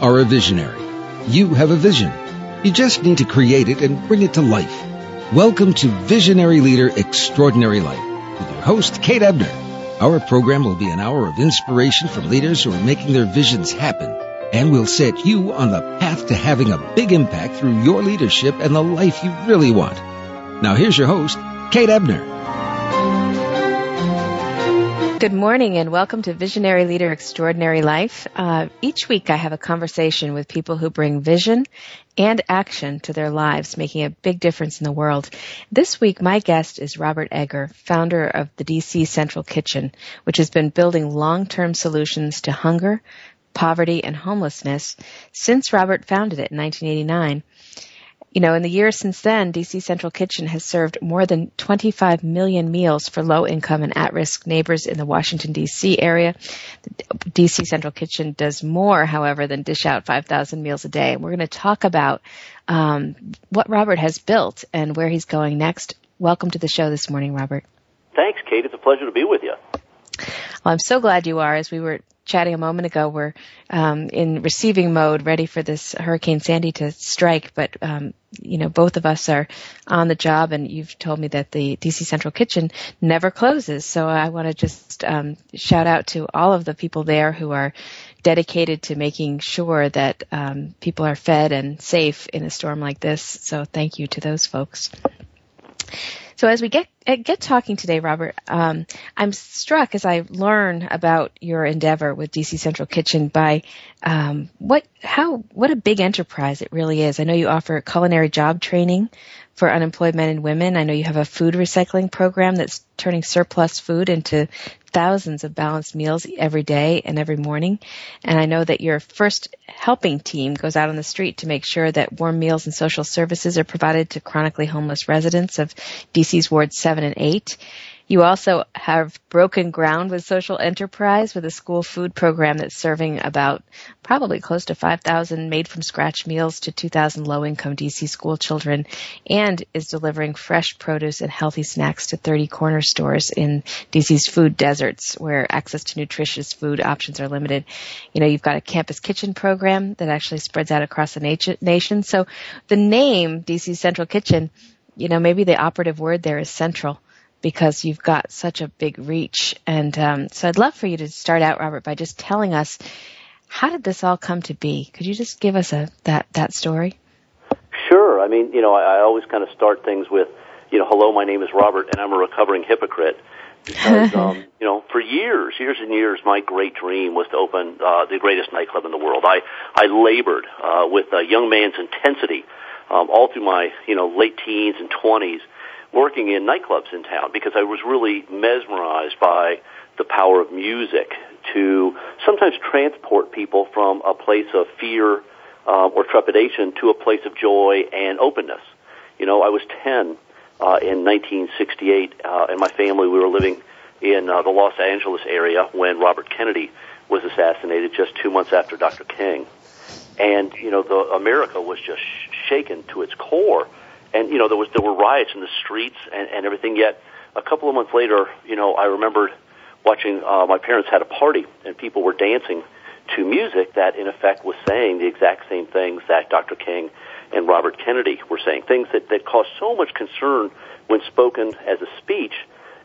Are a visionary. You have a vision. You just need to create it and bring it to life. Welcome to Visionary Leader Extraordinary Life with your host, Kate Ebner. Our program will be an hour of inspiration from leaders who are making their visions happen and will set you on the path to having a big impact through your leadership and the life you really want. Now here's your host, Kate Ebner. Good morning and welcome to Visionary Leader Extraordinary Life. Uh, each week I have a conversation with people who bring vision and action to their lives, making a big difference in the world. This week my guest is Robert Egger, founder of the DC Central Kitchen, which has been building long-term solutions to hunger, poverty, and homelessness since Robert founded it in 1989. You know, in the years since then, DC Central Kitchen has served more than 25 million meals for low income and at risk neighbors in the Washington DC area. DC Central Kitchen does more, however, than dish out 5,000 meals a day. And we're going to talk about um, what Robert has built and where he's going next. Welcome to the show this morning, Robert. Thanks, Kate. It's a pleasure to be with you. Well, I'm so glad you are. As we were chatting a moment ago, we're um, in receiving mode, ready for this Hurricane Sandy to strike. But um, you know, both of us are on the job, and you've told me that the DC Central Kitchen never closes. So I want to just um, shout out to all of the people there who are dedicated to making sure that um, people are fed and safe in a storm like this. So thank you to those folks. So as we get uh, get talking today, Robert, um, I'm struck as I learn about your endeavor with DC Central Kitchen by um, what how what a big enterprise it really is. I know you offer culinary job training for unemployed men and women. I know you have a food recycling program that's turning surplus food into thousands of balanced meals every day and every morning. And I know that your first helping team goes out on the street to make sure that warm meals and social services are provided to chronically homeless residents of DC's Ward 7 and 8. You also have broken ground with social enterprise with a school food program that's serving about probably close to 5,000 made from scratch meals to 2,000 low income DC school children and is delivering fresh produce and healthy snacks to 30 corner stores in DC's food deserts where access to nutritious food options are limited. You know, you've got a campus kitchen program that actually spreads out across the nation. So the name DC Central Kitchen, you know, maybe the operative word there is central because you've got such a big reach. And um, so I'd love for you to start out, Robert, by just telling us how did this all come to be? Could you just give us a that that story? Sure. I mean, you know, I, I always kind of start things with, you know, hello, my name is Robert, and I'm a recovering hypocrite. Because, um, you know, for years, years and years, my great dream was to open uh, the greatest nightclub in the world. I I labored uh, with a young man's intensity um, all through my, you know, late teens and twenties working in nightclubs in town because I was really mesmerized by the power of music to sometimes transport people from a place of fear uh, or trepidation to a place of joy and openness. You know, I was 10 uh, in 1968, uh, and my family, we were living in uh, the Los Angeles area when Robert Kennedy was assassinated just two months after Dr. King. And, you know, the America was just shaken to its core and you know there was there were riots in the streets and, and everything. Yet a couple of months later, you know, I remembered watching. Uh, my parents had a party and people were dancing to music that, in effect, was saying the exact same things that Dr. King and Robert Kennedy were saying. Things that that caused so much concern when spoken as a speech.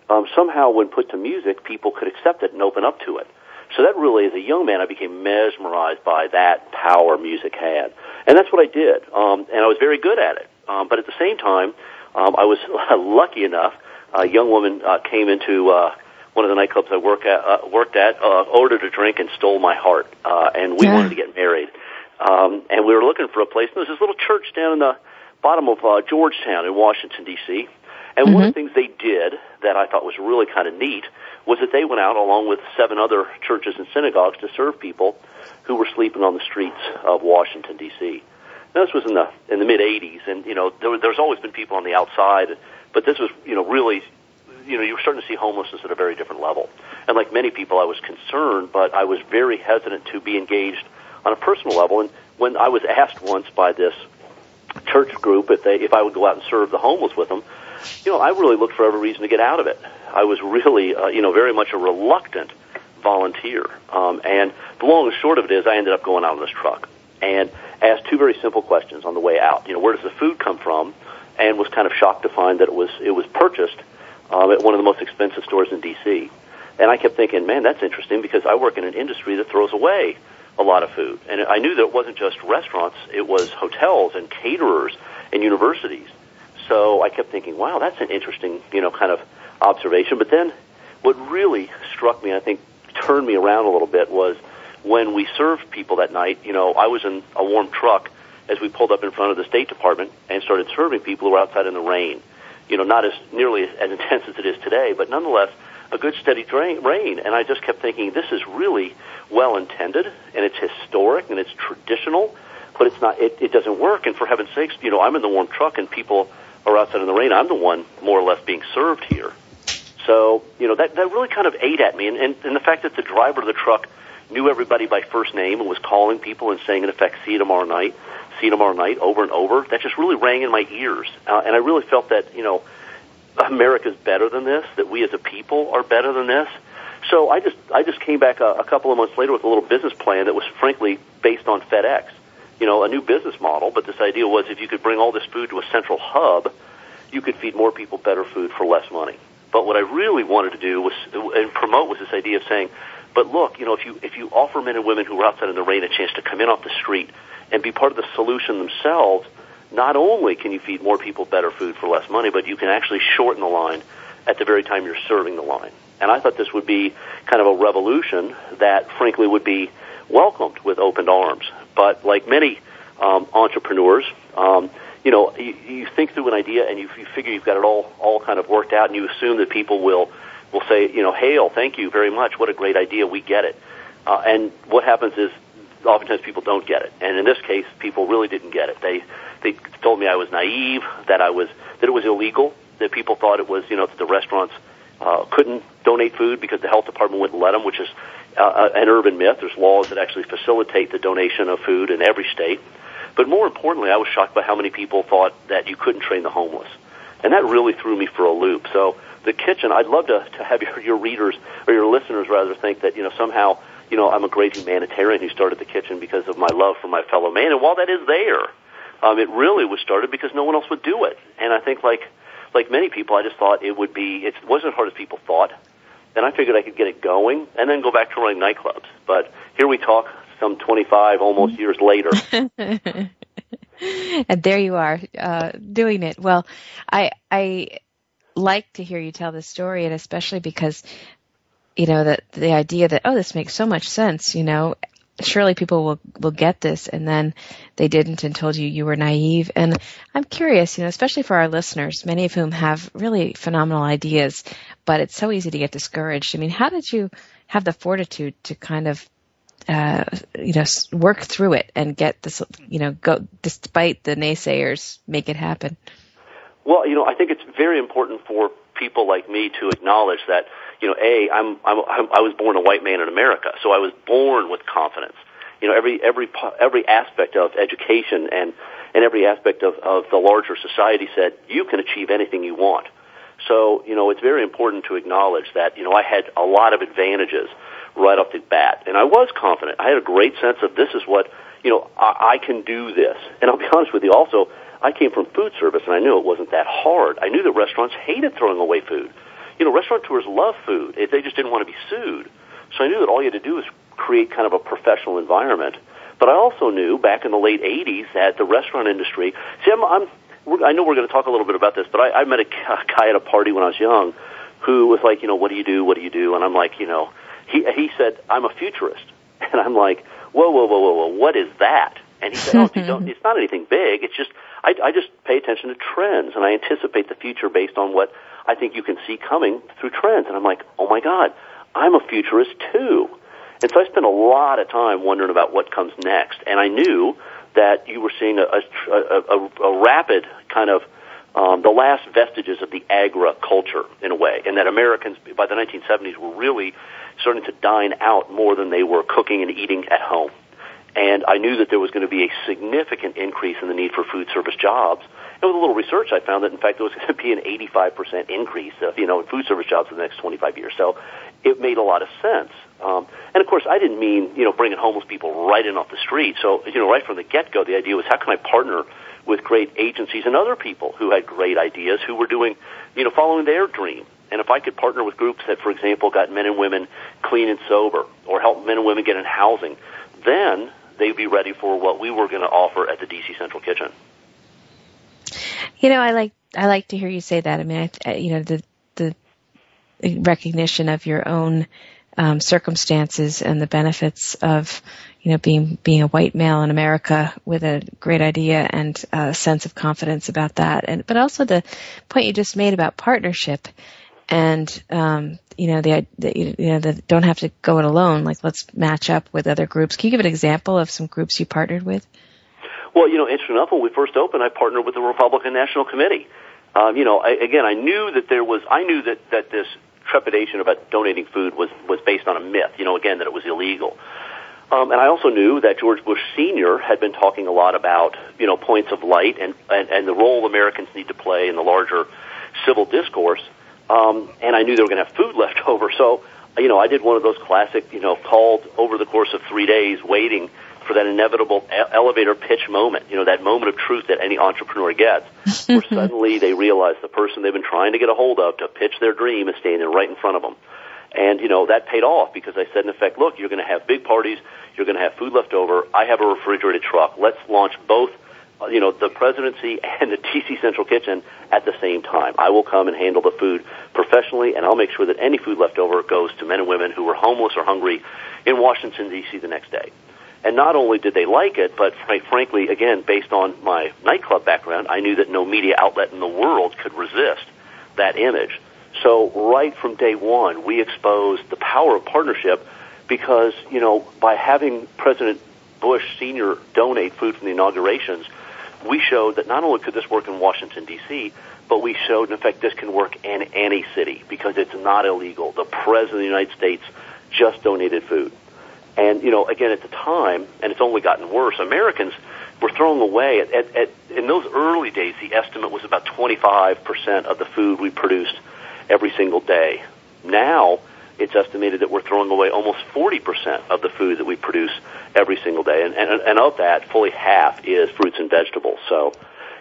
Um, somehow, when put to music, people could accept it and open up to it. So that really, as a young man, I became mesmerized by that power music had, and that's what I did. Um, and I was very good at it. Um, but at the same time, Um, I was lucky enough. A young woman uh, came into uh, one of the nightclubs I work at, uh, worked at, uh, ordered a drink and stole my heart. Uh, and we Yeah. wanted to get married. Um, and we were looking for a place. And there was this little church down in the bottom of uh, Georgetown in Washington D.C. And one of the things they did that I thought was really kind of neat was that they went out along with seven other churches and synagogues to serve people who were sleeping on the streets of Washington D.C. Now, this was in the in the mid '80s, and you know there, there's always been people on the outside, but this was you know really, you know you were starting to see homelessness at a very different level. And like many people, I was concerned, but I was very hesitant to be engaged on a personal level. And when I was asked once by this church group if they if I would go out and serve the homeless with them, you know, I really looked for every reason to get out of it. I was really, uh, you know, very much a reluctant volunteer. Um, and the long and short of it is, I ended up going out on this truck and asked two very simple questions on the way out. You know, where does the food come from? And was kind of shocked to find that it was it was purchased um, at one of the most expensive stores in D.C. And I kept thinking, man, that's interesting because I work in an industry that throws away a lot of food. And I knew that it wasn't just restaurants, it was hotels and caterers and universities. So I kept thinking, wow, that's an interesting, you know, kind of observation. But then what really struck me, I think turned me around a little bit was when we served people that night, you know, I was in a warm truck as we pulled up in front of the State Department and started serving people who were outside in the rain. You know, not as nearly as, intense as it is today, but nonetheless a good steady drain, rain. And I just kept thinking, this is really well intended and it's historic and it's traditional, but it's not. It, it doesn't work. And for heaven's sakes, you know, I'm in the warm truck and people are outside in the rain. I'm the one more or less being served here. So, you know, that, that really kind of ate at me. And, and, and the fact that the driver of the truck knew everybody by first name and was calling people and saying, in effect, see you tomorrow night, see you tomorrow night, over and over, that just really rang in my ears. Uh, and I really felt that, you know, America's better than this, that we as a people are better than this. So I just, I just came back a, a couple of months later with a little business plan that was frankly based on FedEx. You know, a new business model, but this idea was if you could bring all this food to a central hub, you could feed more people better food for less money. But what I really wanted to do was and promote was this idea of saying, but look, you know, if you if you offer men and women who are outside in the rain a chance to come in off the street and be part of the solution themselves, not only can you feed more people better food for less money, but you can actually shorten the line at the very time you're serving the line. And I thought this would be kind of a revolution that, frankly, would be welcomed with open arms. But like many um, entrepreneurs, um, you know, you, you think through an idea and you, you figure you've got it all all kind of worked out, and you assume that people will will say, you know, hail, thank you very much, what a great idea, we get it. Uh, and what happens is oftentimes people don't get it, and in this case, people really didn't get it. They they told me I was naive, that I was that it was illegal, that people thought it was, you know, that the restaurants uh, couldn't donate food because the health department wouldn't let them, which is uh, an urban myth. There's laws that actually facilitate the donation of food in every state. But more importantly, I was shocked by how many people thought that you couldn't train the homeless. And that really threw me for a loop. So the kitchen, I'd love to, to have your, your readers, or your listeners rather, think that, you know, somehow, you know, I'm a great humanitarian who started the kitchen because of my love for my fellow man. And while that is there, um, it really was started because no one else would do it. And I think like, like many people, I just thought it would be, it wasn't as hard as people thought. And I figured I could get it going and then go back to running nightclubs. But here we talk some 25 almost years later. and there you are uh, doing it. Well, I I like to hear you tell this story, and especially because you know that the idea that oh this makes so much sense. You know, surely people will will get this, and then they didn't and told you you were naive. And I'm curious, you know, especially for our listeners, many of whom have really phenomenal ideas, but it's so easy to get discouraged. I mean, how did you have the fortitude to kind of uh, you know, work through it and get this, you know, go despite the naysayers, make it happen. Well, you know, I think it's very important for people like me to acknowledge that, you know, a I'm, I'm I was born a white man in America, so I was born with confidence. You know, every every every aspect of education and and every aspect of of the larger society said you can achieve anything you want. So, you know, it's very important to acknowledge that, you know, I had a lot of advantages right off the bat. And I was confident. I had a great sense of this is what, you know, I, I can do this. And I'll be honest with you also, I came from food service and I knew it wasn't that hard. I knew that restaurants hated throwing away food. You know, restaurateurs love food. They just didn't want to be sued. So I knew that all you had to do was create kind of a professional environment. But I also knew back in the late 80s that the restaurant industry, see, I'm, I'm I know we're going to talk a little bit about this, but I, I met a guy at a party when I was young who was like, you know, what do you do? What do you do? And I'm like, you know, he he said, I'm a futurist, and I'm like, whoa, whoa, whoa, whoa, whoa, what is that? And he said, oh, don't, it's not anything big. It's just I, I just pay attention to trends and I anticipate the future based on what I think you can see coming through trends. And I'm like, oh my God, I'm a futurist too. And so I spent a lot of time wondering about what comes next. And I knew that you were seeing a, a, a, a rapid kind of um, the last vestiges of the agra culture in a way, and that Americans by the 1970s were really starting to dine out more than they were cooking and eating at home. And I knew that there was going to be a significant increase in the need for food service jobs. And with a little research, I found that in fact there was going to be an 85% increase, of, you know, in food service jobs in the next 25 years. So it made a lot of sense. Um, and of course, I didn't mean you know bringing homeless people right in off the street. So you know, right from the get go, the idea was how can I partner with great agencies and other people who had great ideas who were doing you know following their dream. And if I could partner with groups that, for example, got men and women clean and sober, or help men and women get in housing, then they'd be ready for what we were going to offer at the DC Central Kitchen. You know, I like I like to hear you say that. I mean, I, you know, the the recognition of your own um, circumstances and the benefits of you know being being a white male in America with a great idea and a sense of confidence about that, and but also the point you just made about partnership and um, you know the, the you know the don't have to go it alone. Like let's match up with other groups. Can you give an example of some groups you partnered with? Well, you know, interesting enough, when we first opened, I partnered with the Republican National Committee. Um, you know, I, again, I knew that there was, I knew that that this trepidation about donating food was was based on a myth. You know, again, that it was illegal. Um, and I also knew that George Bush Sr. had been talking a lot about, you know, points of light and, and, and the role Americans need to play in the larger civil discourse. Um, and I knew they were going to have food left over. So, you know, I did one of those classic, you know, called over the course of three days, waiting for that inevitable elevator pitch moment, you know, that moment of truth that any entrepreneur gets, where suddenly they realize the person they've been trying to get a hold of to pitch their dream is standing right in front of them. And, you know, that paid off because I said, in effect, look, you're going to have big parties, you're going to have food left over. I have a refrigerated truck. Let's launch both, Uh, you know, the presidency and the DC Central Kitchen at the same time. I will come and handle the food professionally, and I'll make sure that any food left over goes to men and women who were homeless or hungry in Washington, D.C. the next day. And not only did they like it, but frankly, again, based on my nightclub background, I knew that no media outlet in the world could resist that image. So right from day one, we exposed the power of partnership because, you know, by having President Bush Sr. donate food from the inaugurations, we showed that not only could this work in Washington, D.C., but we showed, in fact, this can work in any city because it's not illegal. The President of the United States just donated food. And, you know, again, at the time, and it's only gotten worse, Americans were throwing away, at, at, at, in those early days, the estimate was about 25% of the food we produced every single day. Now, it's estimated that we're throwing away almost 40% of the food that we produce every single day. And, and, and of that, fully half is fruits and vegetables. So,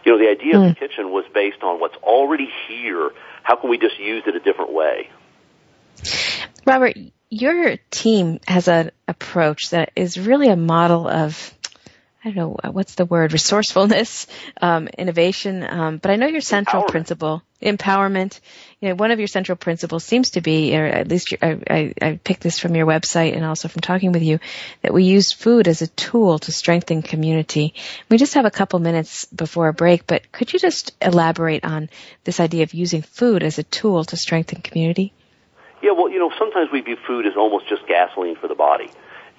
you know, the idea mm. of the hmm. kitchen was based on what's already here. How can we just use it a different way? Robert, your team has an approach that is really a model of I don't know what's the word resourcefulness, um, innovation. Um, but I know your central principle, empowerment. You know, one of your central principles seems to be, or at least I, I, I picked this from your website and also from talking with you, that we use food as a tool to strengthen community. We just have a couple minutes before a break, but could you just elaborate on this idea of using food as a tool to strengthen community? Yeah, well, you know, sometimes we view food as almost just gasoline for the body.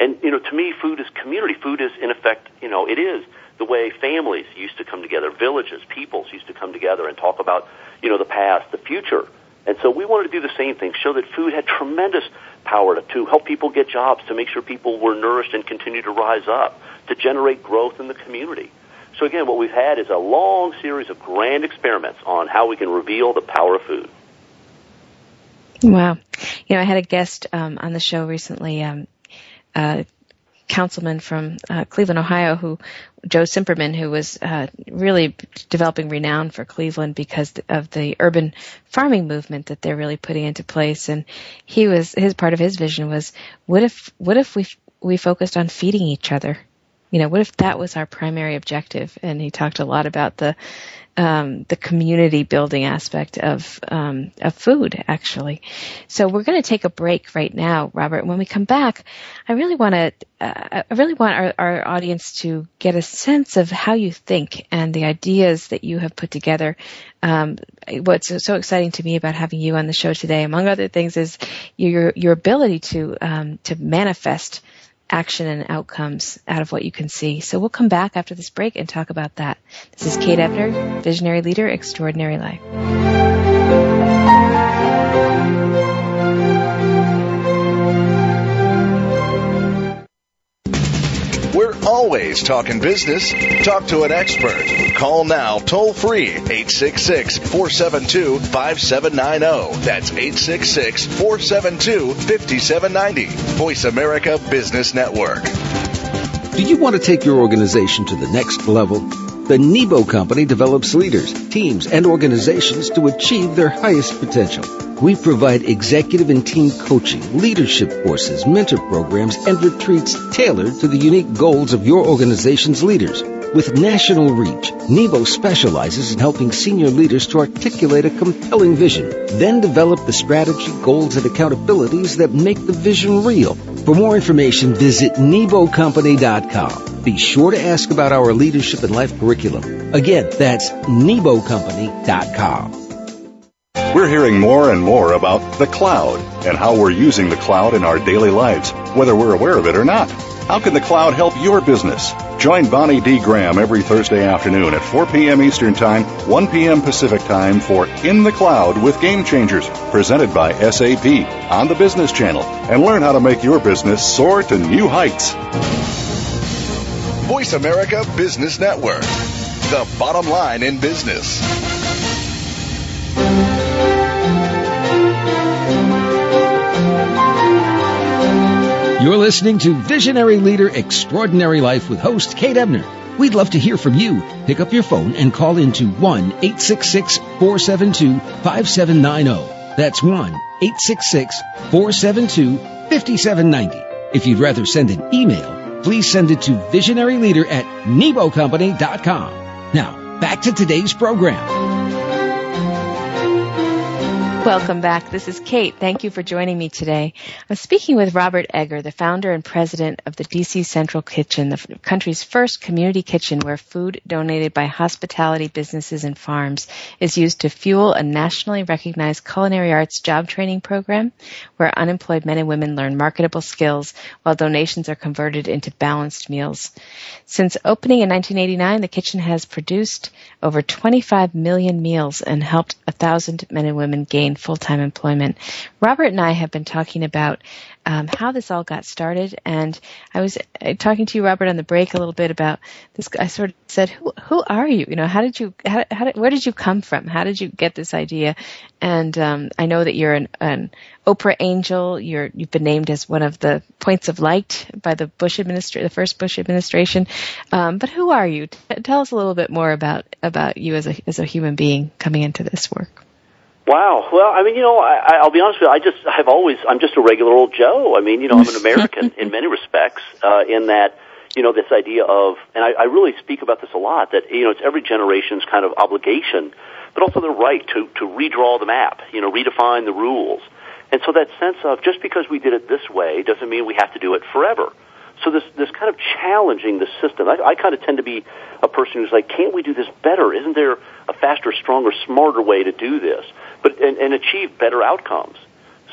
And, you know, to me, food is community. Food is, in effect, you know, it is the way families used to come together, villages, peoples used to come together and talk about, you know, the past, the future. And so we wanted to do the same thing, show that food had tremendous power to, to help people get jobs, to make sure people were nourished and continue to rise up, to generate growth in the community. So again, what we've had is a long series of grand experiments on how we can reveal the power of food. Wow. You know, I had a guest um, on the show recently, um, a councilman from uh, Cleveland, Ohio, who Joe Cimperman, who was uh, really developing renown for Cleveland because of the urban farming movement that they're really putting into place. And he was his part of his vision was, what if what if we we focused on feeding each other? You know, what if that was our primary objective? And he talked a lot about the um, the community building aspect of um, of food, actually. So we're going to take a break right now, Robert. When we come back, I really want to uh, I really want our, our audience to get a sense of how you think and the ideas that you have put together. Um, what's so exciting to me about having you on the show today, among other things, is your your ability to um, to manifest action and outcomes out of what you can see. So we'll come back after this break and talk about that. This is Kate Ebner, Visionary Leader, Extraordinary Life. Always talking business. Talk to an expert. Call now toll free 866 472 5790. That's 866 472 5790. Voice America Business Network. Do you want to take your organization to the next level? The Nebo Company develops leaders, teams, and organizations to achieve their highest potential. We provide executive and team coaching, leadership courses, mentor programs, and retreats tailored to the unique goals of your organization's leaders. With national reach, Nebo specializes in helping senior leaders to articulate a compelling vision, then develop the strategy, goals, and accountabilities that make the vision real. For more information, visit NeboCompany.com. Be sure to ask about our leadership and life curriculum. Again, that's NeboCompany.com. We're hearing more and more about the cloud and how we're using the cloud in our daily lives, whether we're aware of it or not. How can the cloud help your business? Join Bonnie D. Graham every Thursday afternoon at 4 p.m. Eastern Time, 1 p.m. Pacific Time for In the Cloud with Game Changers, presented by SAP on the Business Channel, and learn how to make your business soar to new heights. Voice America Business Network. The bottom line in business. You're listening to Visionary Leader Extraordinary Life with host Kate Ebner. We'd love to hear from you. Pick up your phone and call into 1 866 472 5790. That's 1 866 472 5790. If you'd rather send an email, please send it to visionaryleader at nebocompany.com. Now, back to today's program. Welcome back. This is Kate. Thank you for joining me today. I'm speaking with Robert Egger, the founder and president of the DC Central Kitchen, the country's first community kitchen where food donated by hospitality businesses and farms is used to fuel a nationally recognized culinary arts job training program where unemployed men and women learn marketable skills while donations are converted into balanced meals. Since opening in 1989, the kitchen has produced over 25 million meals and helped a thousand men and women gain full-time employment. Robert and I have been talking about um, how this all got started, and I was uh, talking to you, Robert, on the break a little bit about this. I sort of said, "Who, who are you? You know, how did you, how, how did, where did you come from? How did you get this idea?" And um, I know that you're an, an Oprah angel. You're you've been named as one of the points of light by the Bush administration, the first Bush administration. Um, but who are you? T- tell us a little bit more about about you as a as a human being coming into this work. Wow. Well, I mean, you know, I, I'll be honest with you. I just have always, I'm just a regular old Joe. I mean, you know, I'm an American in many respects, uh, in that, you know, this idea of, and I, I really speak about this a lot, that, you know, it's every generation's kind of obligation, but also the right to, to redraw the map, you know, redefine the rules. And so that sense of just because we did it this way doesn't mean we have to do it forever. So this this kind of challenging the system. I, I kind of tend to be a person who's like, can't we do this better? Isn't there a faster, stronger, smarter way to do this? But and, and achieve better outcomes.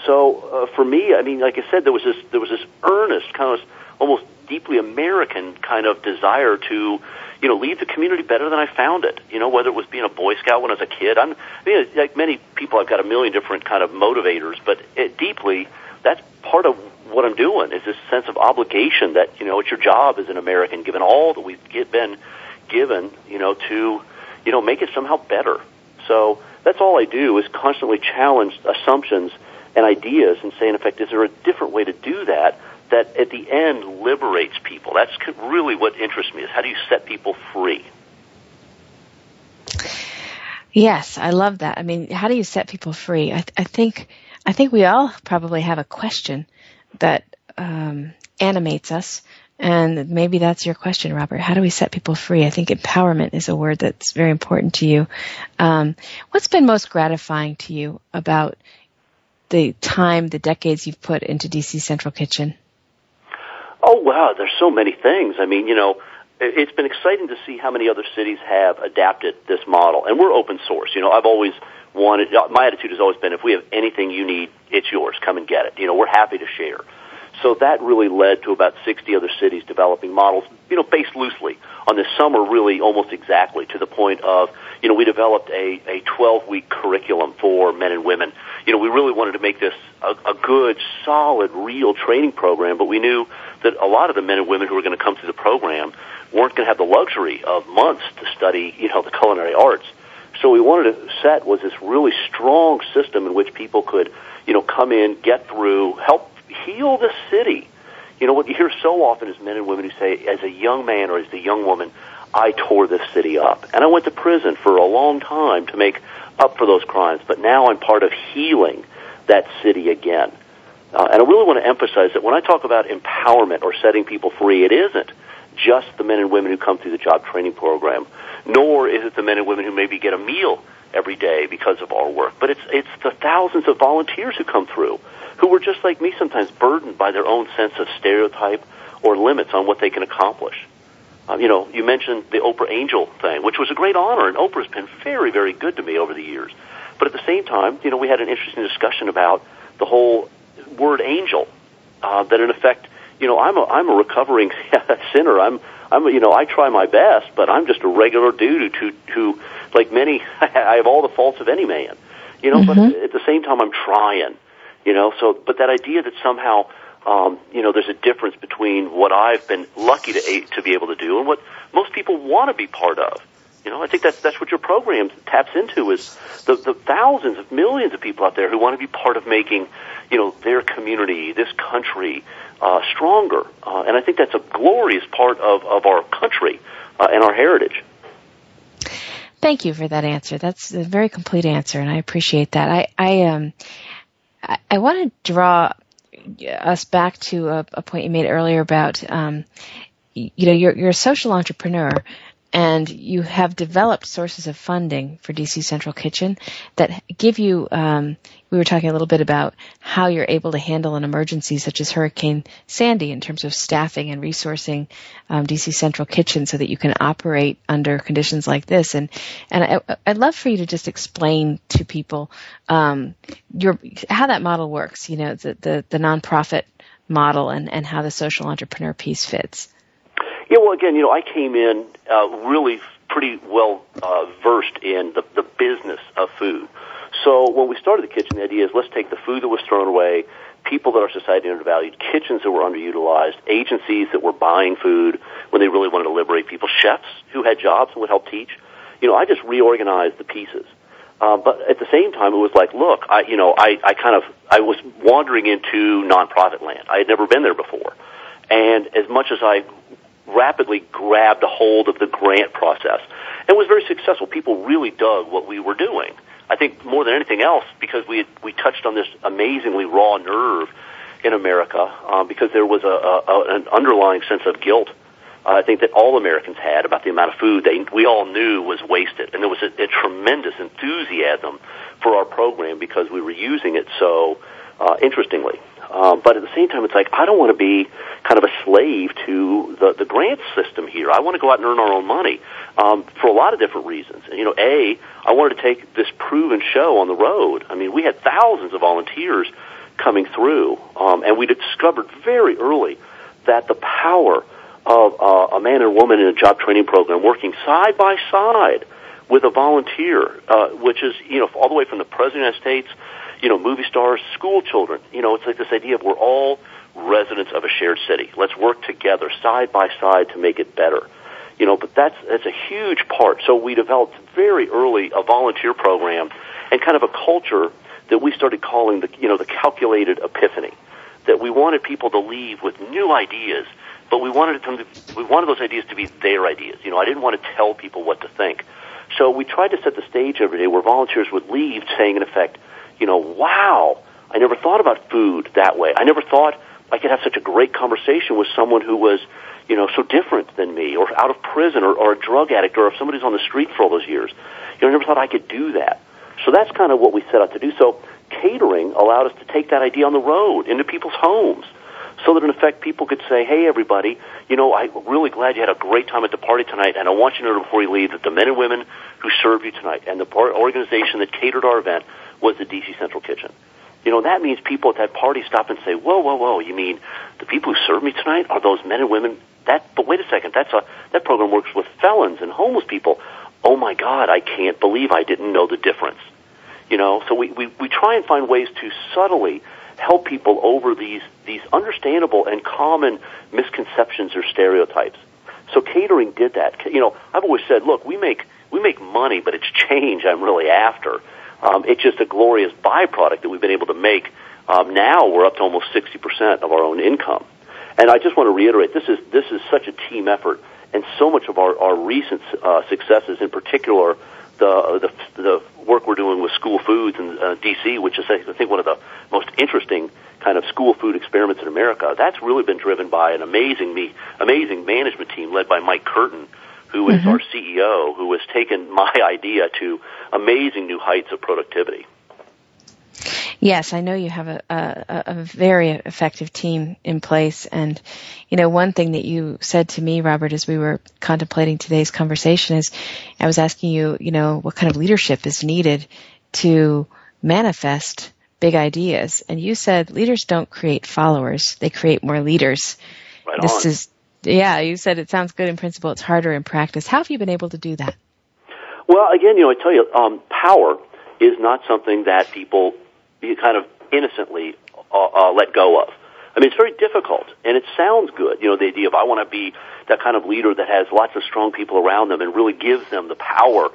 So uh, for me, I mean, like I said, there was this there was this earnest, kind of almost deeply American kind of desire to, you know, leave the community better than I found it. You know, whether it was being a Boy Scout when I was a kid. I'm, I mean, like many people, I've got a million different kind of motivators, but it, deeply, that's part of what I'm doing is this sense of obligation that you know it's your job as an American, given all that we've get, been given, you know, to you know make it somehow better. So that's all I do is constantly challenge assumptions and ideas and say, in effect, is there a different way to do that that at the end liberates people? That's really what interests me is how do you set people free? Yes, I love that. I mean, how do you set people free? I, I think I think we all probably have a question that um, animates us And maybe that's your question, Robert. How do we set people free? I think empowerment is a word that's very important to you. Um, what's been most gratifying to you about the time, the decades you've put into DC Central Kitchen? Oh wow, there's so many things. I mean, you know, it's been exciting to see how many other cities have adapted this model, and we're open source. You know, I've always wanted. My attitude has always been, if we have anything you need, it's yours. Come and get it. You know, we're happy to share. So that really led to about 60 other cities developing models, you know, based loosely on this. Are really almost exactly to the point of, you know, we developed a, a 12 week curriculum for men and women. You know, we really wanted to make this a, a good, solid, real training program, but we knew that a lot of the men and women who were going to come through the program weren't going to have the luxury of months to study, you know, the culinary arts. So we wanted to set was this really strong system in which people could, you know, come in, get through, help heal the city. You know, what you hear so often is men and women who say, as a young man or as a young woman, I tore this city up. And I went to prison for a long time to make up for those crimes, but now I'm part of healing that city again. Uh, and I really want to emphasize that when I talk about empowerment or setting people free, it isn't just the men and women who come through the job training program, nor is it the men and women who maybe get a meal every day because of our work, but it's it's the thousands of volunteers who come through who were just like me sometimes burdened by their own sense of stereotype or limits on what they can accomplish. Uh, you know, you mentioned the Oprah Angel thing, which was a great honor, and Oprah's been very, very good to me over the years. But at the same time, you know, we had an interesting discussion about the whole word angel. Uh, that in effect, you know, I'm a I'm a recovering sinner. I'm I'm you know I try my best, but I'm just a regular dude who who like many I have all the faults of any man. You know, mm-hmm. but at the same time, I'm trying. You know, so but that idea that somehow um, you know there's a difference between what I've been lucky to to be able to do and what most people want to be part of. You know, I think that's that's what your program taps into is the the thousands of millions of people out there who want to be part of making, you know, their community, this country, uh, stronger. Uh, and I think that's a glorious part of of our country uh, and our heritage. Thank you for that answer. That's a very complete answer, and I appreciate that. I I um I, I want to draw us back to a, a, point you made earlier about, um, you know, you're, you're a social entrepreneur and you have developed sources of funding for DC Central Kitchen that give you. Um, we were talking a little bit about how you're able to handle an emergency such as Hurricane Sandy in terms of staffing and resourcing um, DC Central Kitchen so that you can operate under conditions like this. And and I, would love for you to just explain to people um, your how that model works. You know, the the, the nonprofit model and and how the social entrepreneur piece fits. Yeah, well, again, you know, I came in uh, really pretty well uh, versed in the, the business of food. So when we started the kitchen, the idea is let's take the food that was thrown away, people that our society undervalued, kitchens that were underutilized, agencies that were buying food when they really wanted to liberate people, chefs who had jobs and would help teach. You know, I just reorganized the pieces. Uh, but at the same time, it was like, look, I, you know, I, I kind of, I was wandering into nonprofit land. I had never been there before. And as much as I rapidly grabbed a hold of the grant process and was very successful. People really dug what we were doing. I think more than anything else because we had, we touched on this amazingly raw nerve in America um, because there was a, a, an underlying sense of guilt. Uh, I think that all Americans had about the amount of food they we all knew was wasted, and there was a, a tremendous enthusiasm for our program because we were using it so uh, interestingly. Um, but at the same time, it's like I don't want to be kind of a slave to the the grant system here. I want to go out and earn our own money um, for a lot of different reasons. And, you know, a I wanted to take this proven show on the road. I mean, we had thousands of volunteers coming through, um, and we discovered very early that the power of uh, a man or woman in a job training program working side by side with a volunteer, uh, which is you know all the way from the president of the United States you know, movie stars, school children. You know, it's like this idea of we're all residents of a shared city. Let's work together, side by side, to make it better. You know, but that's that's a huge part. So we developed very early a volunteer program and kind of a culture that we started calling the you know the calculated epiphany. That we wanted people to leave with new ideas, but we wanted them to, we wanted those ideas to be their ideas. You know, I didn't want to tell people what to think. So we tried to set the stage every day where volunteers would leave saying, in effect, you know, wow, I never thought about food that way. I never thought I could have such a great conversation with someone who was, you know, so different than me, or out of prison, or, or a drug addict, or if somebody's on the street for all those years. You know, I never thought I could do that. So that's kind of what we set out to do. So catering allowed us to take that idea on the road into people's homes so that in effect people could say, hey everybody, you know, I'm really glad you had a great time at the party tonight and I want you to know before you leave that the men and women who served you tonight and the organization that catered our event was the DC Central Kitchen. You know, that means people at that party stop and say, whoa, whoa, whoa, you mean the people who served me tonight are those men and women that, but wait a second, that's a, that program works with felons and homeless people. Oh my God, I can't believe I didn't know the difference. You know, so we, we, we try and find ways to subtly help people over these, these understandable and common misconceptions or stereotypes. So catering did that. You know, I've always said, look, we make, we make money, but it's change I'm really after. Um, it's just a glorious byproduct that we've been able to make. Um, now we're up to almost 60% of our own income. And I just want to reiterate, this is, this is such a team effort, and so much of our, our recent uh, successes, in particular, the, the, the work we're doing with school foods in uh, D.C., which is, I think, one of the most interesting kind of school food experiments in America. That's really been driven by an amazing, me, amazing management team led by Mike Curtin, who is mm-hmm. our CEO, who has taken my idea to amazing new heights of productivity. Yes, I know you have a, a, a, very effective team in place. And, you know, one thing that you said to me, Robert, as we were contemplating today's conversation is I was asking you, you know, what kind of leadership is needed to manifest big ideas. And you said leaders don't create followers, they create more leaders. Right this on. is, yeah, you said it sounds good in principle, it's harder in practice. How have you been able to do that? Well, again, you know, I tell you, um, power is not something that people you kind of innocently uh, uh, let go of. I mean, it's very difficult, and it sounds good. You know, the idea of I want to be that kind of leader that has lots of strong people around them and really gives them the power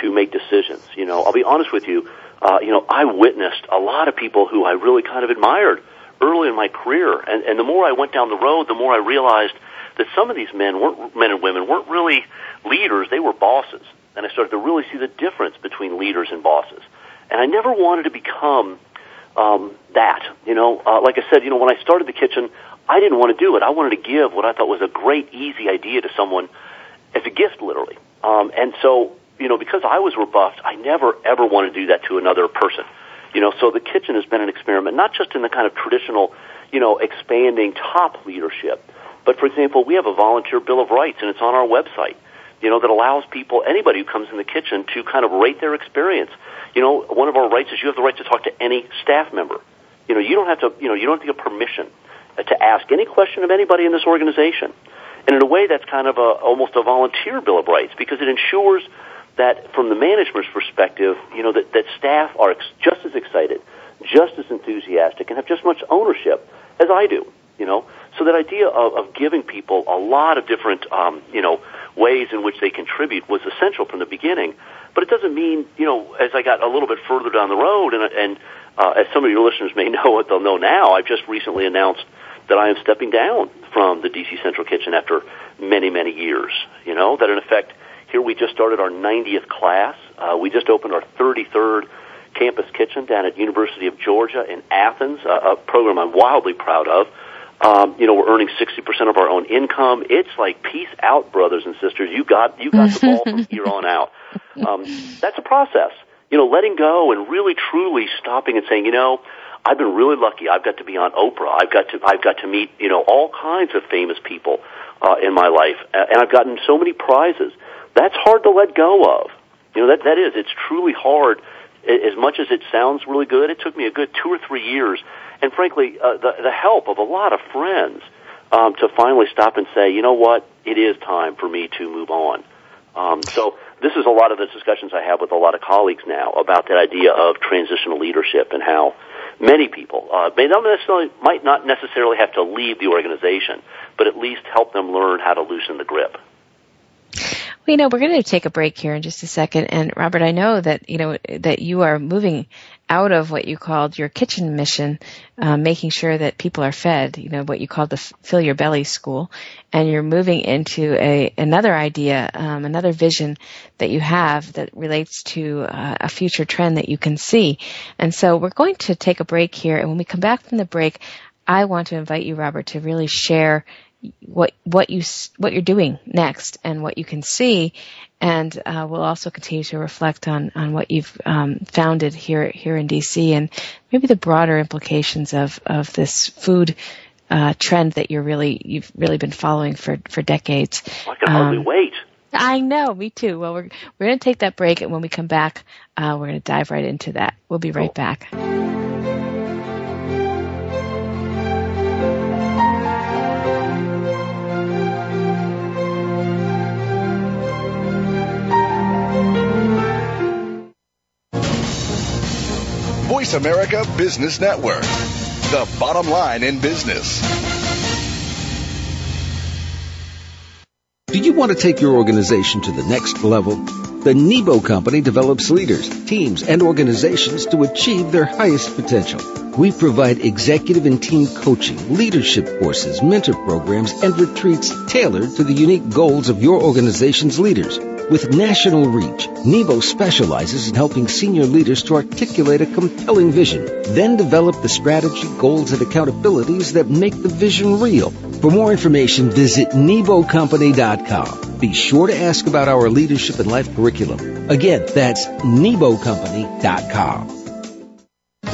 to make decisions. You know, I'll be honest with you. Uh, you know, I witnessed a lot of people who I really kind of admired early in my career, and, and the more I went down the road, the more I realized that some of these men weren't men and women weren't really leaders; they were bosses. And I started to really see the difference between leaders and bosses. And I never wanted to become um, that. You know, uh, like I said, you know, when I started the kitchen, I didn't want to do it. I wanted to give what I thought was a great, easy idea to someone as a gift, literally. Um, and so, you know, because I was rebuffed, I never ever want to do that to another person. You know, so the kitchen has been an experiment, not just in the kind of traditional, you know, expanding top leadership, but for example, we have a volunteer bill of rights, and it's on our website you know, that allows people, anybody who comes in the kitchen, to kind of rate their experience. You know, one of our rights is you have the right to talk to any staff member. You know, you don't have to, you know, you don't have to get permission to ask any question of anybody in this organization. And in a way, that's kind of a, almost a volunteer bill of rights because it ensures that from the management's perspective, you know, that, that staff are ex- just as excited, just as enthusiastic, and have just much ownership as I do, you know. So that idea of, of giving people a lot of different, um, you know, ways in which they contribute was essential from the beginning. But it doesn't mean, you know, as I got a little bit further down the road, and, and uh, as some of your listeners may know what they'll know now, I've just recently announced that I am stepping down from the DC Central Kitchen after many, many years. You know, that in effect, here we just started our 90th class. Uh, we just opened our 33rd campus kitchen down at University of Georgia in Athens, a, a program I'm wildly proud of. Um, you know, we're earning 60% of our own income. It's like peace out, brothers and sisters. You got, you got the ball from here on out. Um, that's a process. You know, letting go and really truly stopping and saying, you know, I've been really lucky. I've got to be on Oprah. I've got to, I've got to meet, you know, all kinds of famous people, uh, in my life. And I've gotten so many prizes. That's hard to let go of. You know, that, that is, it's truly hard. As much as it sounds really good, it took me a good two or three years and frankly, uh, the, the help of a lot of friends um, to finally stop and say, you know what, it is time for me to move on. Um, so this is a lot of the discussions I have with a lot of colleagues now about that idea of transitional leadership and how many people uh, may not necessarily might not necessarily have to leave the organization, but at least help them learn how to loosen the grip. Well, you know, we're going to take a break here in just a second. And Robert, I know that, you know, that you are moving out of what you called your kitchen mission, uh, making sure that people are fed, you know, what you called the fill your belly school. And you're moving into a, another idea, um, another vision that you have that relates to uh, a future trend that you can see. And so we're going to take a break here. And when we come back from the break, I want to invite you, Robert, to really share what what you what you're doing next and what you can see, and uh, we'll also continue to reflect on on what you've um, founded here here in DC and maybe the broader implications of of this food uh, trend that you're really you've really been following for for decades. I can hardly um, wait. I know, me too. Well, we're we're going to take that break, and when we come back, uh, we're going to dive right into that. We'll be right cool. back. Voice America Business Network, the bottom line in business. Do you want to take your organization to the next level? The Nebo Company develops leaders, teams, and organizations to achieve their highest potential. We provide executive and team coaching, leadership courses, mentor programs, and retreats tailored to the unique goals of your organization's leaders. With national reach, Nebo specializes in helping senior leaders to articulate a compelling vision, then develop the strategy, goals, and accountabilities that make the vision real. For more information, visit NeboCompany.com. Be sure to ask about our leadership and life curriculum. Again, that's NeboCompany.com.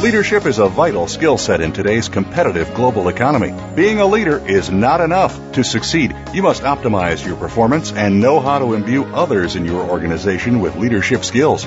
Leadership is a vital skill set in today's competitive global economy. Being a leader is not enough. To succeed, you must optimize your performance and know how to imbue others in your organization with leadership skills.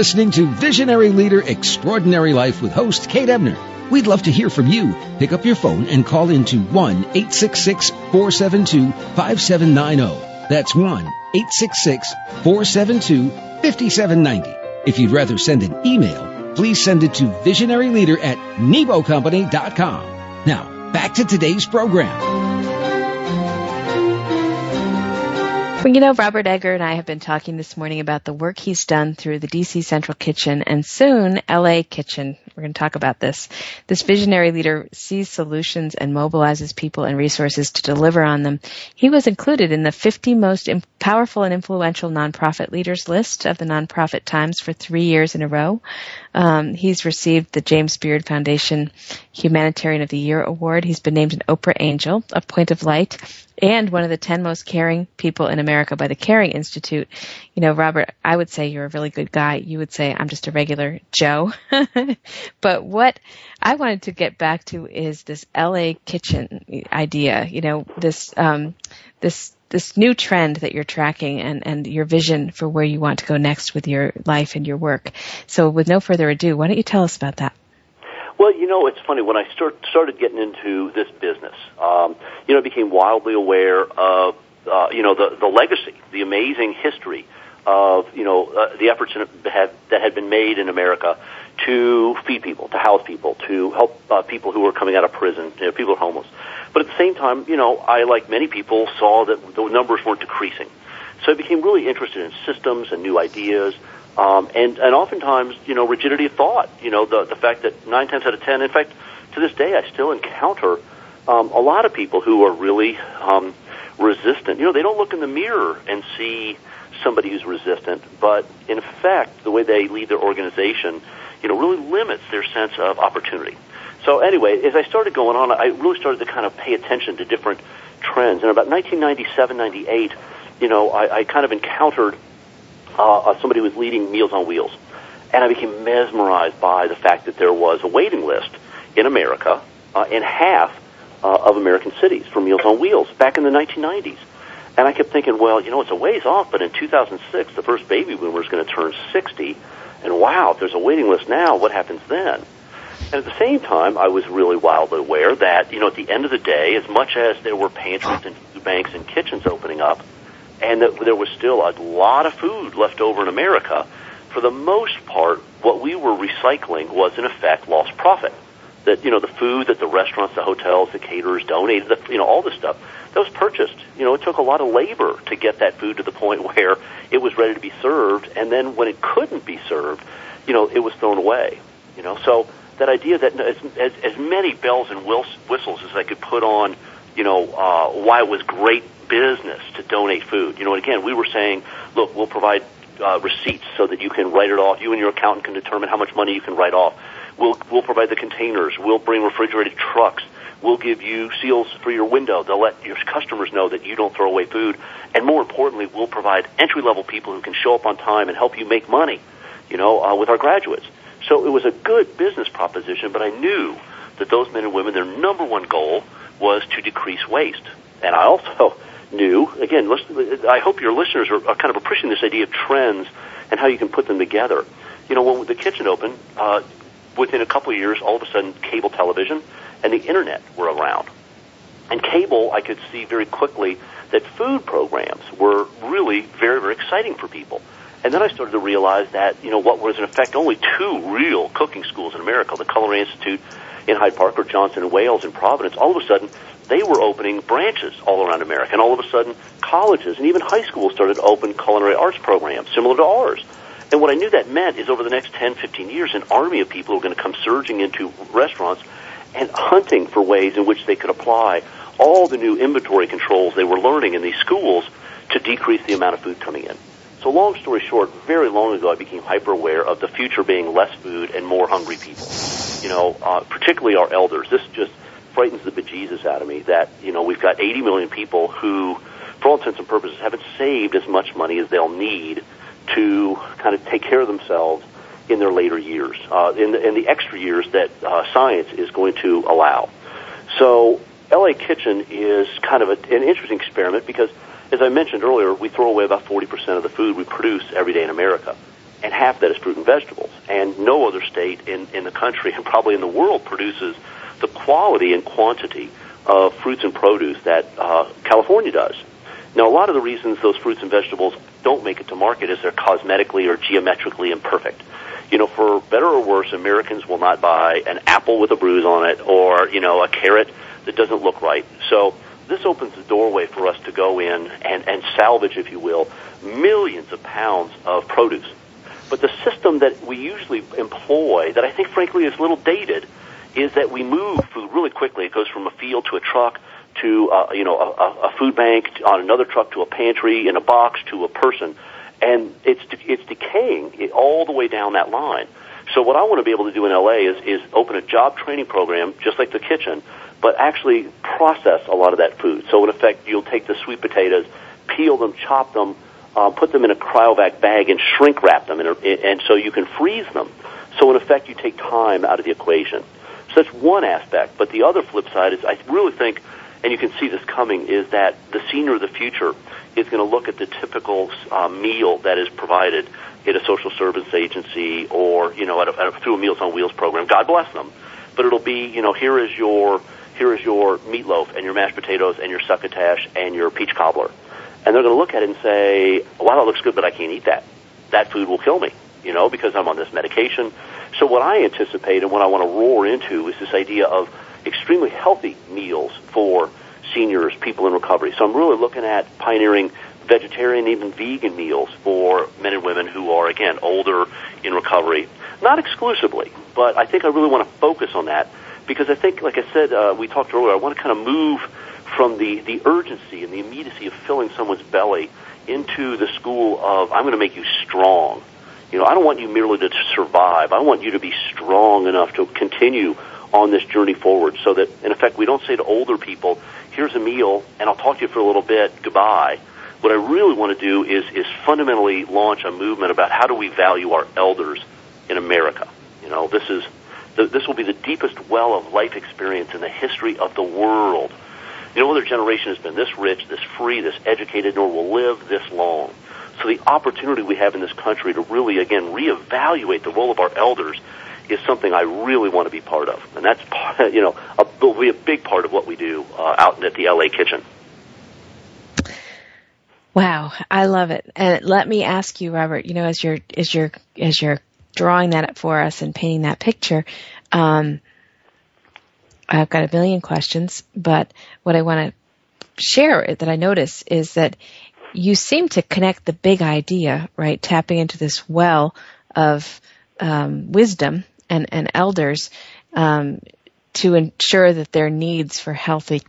Listening to Visionary Leader Extraordinary Life with host Kate Ebner. We'd love to hear from you. Pick up your phone and call into 1 866 472 5790. That's 1 866 472 5790. If you'd rather send an email, please send it to visionaryleader at nebocompany.com. Now, back to today's program. Well, you know, Robert Egger and I have been talking this morning about the work he's done through the DC Central Kitchen and soon LA Kitchen. We're going to talk about this. This visionary leader sees solutions and mobilizes people and resources to deliver on them. He was included in the 50 most powerful and influential nonprofit leaders list of the Nonprofit Times for three years in a row. Um, he's received the James Beard Foundation Humanitarian of the Year Award. He's been named an Oprah Angel, a Point of Light, and one of the 10 most caring people in America by the Caring Institute. You know, Robert, I would say you're a really good guy. You would say I'm just a regular Joe. but what I wanted to get back to is this LA kitchen idea, you know, this, um, this, this new trend that you're tracking and, and your vision for where you want to go next with your life and your work. So with no further ado, why don't you tell us about that? Well, you know, it's funny when I start, started getting into this business. Um, you know, I became wildly aware of uh, you know the the legacy, the amazing history of you know uh, the efforts had, that had been made in America to feed people, to house people, to help uh, people who were coming out of prison, you know, people who are homeless. But at the same time, you know, I like many people saw that the numbers weren't decreasing, so I became really interested in systems and new ideas. Um, and, and oftentimes, you know, rigidity of thought, you know, the, the fact that nine tenths out of ten, in fact, to this day, I still encounter um, a lot of people who are really um, resistant. You know, they don't look in the mirror and see somebody who's resistant, but in fact, the way they lead their organization, you know, really limits their sense of opportunity. So anyway, as I started going on, I really started to kind of pay attention to different trends. And about 1997, 98, you know, I, I kind of encountered uh, uh, somebody who was leading Meals on Wheels. And I became mesmerized by the fact that there was a waiting list in America uh, in half uh, of American cities for Meals on Wheels back in the 1990s. And I kept thinking, well, you know, it's a ways off, but in 2006, the first baby boomer is going to turn 60. And wow, if there's a waiting list now, what happens then? And at the same time, I was really wildly aware that, you know, at the end of the day, as much as there were pantries and food banks and kitchens opening up, and that there was still a lot of food left over in America, for the most part, what we were recycling was in effect lost profit. That you know the food that the restaurants, the hotels, the caterers donated, the, you know all this stuff that was purchased. You know, it took a lot of labor to get that food to the point where it was ready to be served, and then when it couldn't be served, you know, it was thrown away. You know, so that idea that as, as, as many bells and whistles as I could put on, you know, uh, why it was great business to donate food. You know, and again, we were saying, look, we'll provide uh, receipts so that you can write it off. You and your accountant can determine how much money you can write off. We'll we'll provide the containers. We'll bring refrigerated trucks. We'll give you seals for your window. They'll let your customers know that you don't throw away food. And more importantly, we'll provide entry level people who can show up on time and help you make money. You know, uh, with our graduates. So it was a good business proposition, but I knew that those men and women, their number one goal was to decrease waste. And I also knew, again, listen, I hope your listeners are, are kind of appreciating this idea of trends and how you can put them together. You know, when the kitchen opened, uh, within a couple of years, all of a sudden, cable television and the internet were around. And cable, I could see very quickly that food programs were really very, very exciting for people. And then I started to realize that, you know, what was in effect only two real cooking schools in America, the Culinary Institute in Hyde Park or Johnson and Wales in Providence, all of a sudden they were opening branches all around America. And all of a sudden colleges and even high schools started to open culinary arts programs similar to ours. And what I knew that meant is over the next 10, 15 years, an army of people were going to come surging into restaurants and hunting for ways in which they could apply all the new inventory controls they were learning in these schools to decrease the amount of food coming in. So long story short, very long ago I became hyper aware of the future being less food and more hungry people. You know, uh, particularly our elders. This just frightens the bejesus out of me that, you know, we've got 80 million people who, for all intents and purposes, haven't saved as much money as they'll need to kind of take care of themselves in their later years, uh, in, the, in the extra years that uh, science is going to allow. So LA Kitchen is kind of a, an interesting experiment because, as I mentioned earlier, we throw away about 40% of the food we produce every day in America, and half that is fruit and vegetables. And no other state in, in the country and probably in the world produces the quality and quantity of fruits and produce that uh, California does. Now, a lot of the reasons those fruits and vegetables don't make it to market is they're cosmetically or geometrically imperfect you know, for better or worse, Americans will not buy an apple with a bruise on it or, you know, a carrot that doesn't look right. So this opens the doorway for us to go in and, and salvage, if you will, millions of pounds of produce. But the system that we usually employ, that I think frankly is a little dated, is that we move food really quickly. It goes from a field to a truck to, uh, you know, a, a food bank on another truck to a pantry in a box to a person and it's it's decaying all the way down that line. So what I want to be able to do in LA is is open a job training program just like the kitchen, but actually process a lot of that food. So in effect, you'll take the sweet potatoes, peel them, chop them, uh, put them in a cryovac bag, and shrink wrap them, in a, and so you can freeze them. So in effect, you take time out of the equation. So that's one aspect. But the other flip side is I really think, and you can see this coming, is that the senior of the future is going to look at the typical uh, meal that is provided at a social service agency or you know at a, at a, through a Meals on Wheels program. God bless them, but it'll be you know here is your here is your meatloaf and your mashed potatoes and your succotash and your peach cobbler, and they're going to look at it and say, "Wow, that looks good, but I can't eat that. That food will kill me." You know, because I'm on this medication. So what I anticipate and what I want to roar into is this idea of extremely healthy meals for seniors, people in recovery. So I'm really looking at pioneering vegetarian, even vegan meals for men and women who are, again, older in recovery. Not exclusively, but I think I really want to focus on that because I think, like I said, uh, we talked earlier, I want to kind of move from the, the urgency and the immediacy of filling someone's belly into the school of, I'm going to make you strong. You know, I don't want you merely to survive. I want you to be strong enough to continue on this journey forward so that, in effect, we don't say to older people, here's a meal, and I'll talk to you for a little bit, goodbye. What I really want to do is, is fundamentally launch a movement about how do we value our elders in America. You know, this is, this will be the deepest well of life experience in the history of the world. No other generation has been this rich, this free, this educated, nor will live this long. So the opportunity we have in this country to really, again, reevaluate the role of our elders is something I really want to be part of, and that's you know a, will be a big part of what we do uh, out at the LA Kitchen. Wow, I love it. And let me ask you, Robert. You know, as you're as you're as you're drawing that up for us and painting that picture, um, I've got a million questions. But what I want to share that I notice is that you seem to connect the big idea, right? Tapping into this well of um, wisdom and and elders um, to ensure that their needs for healthy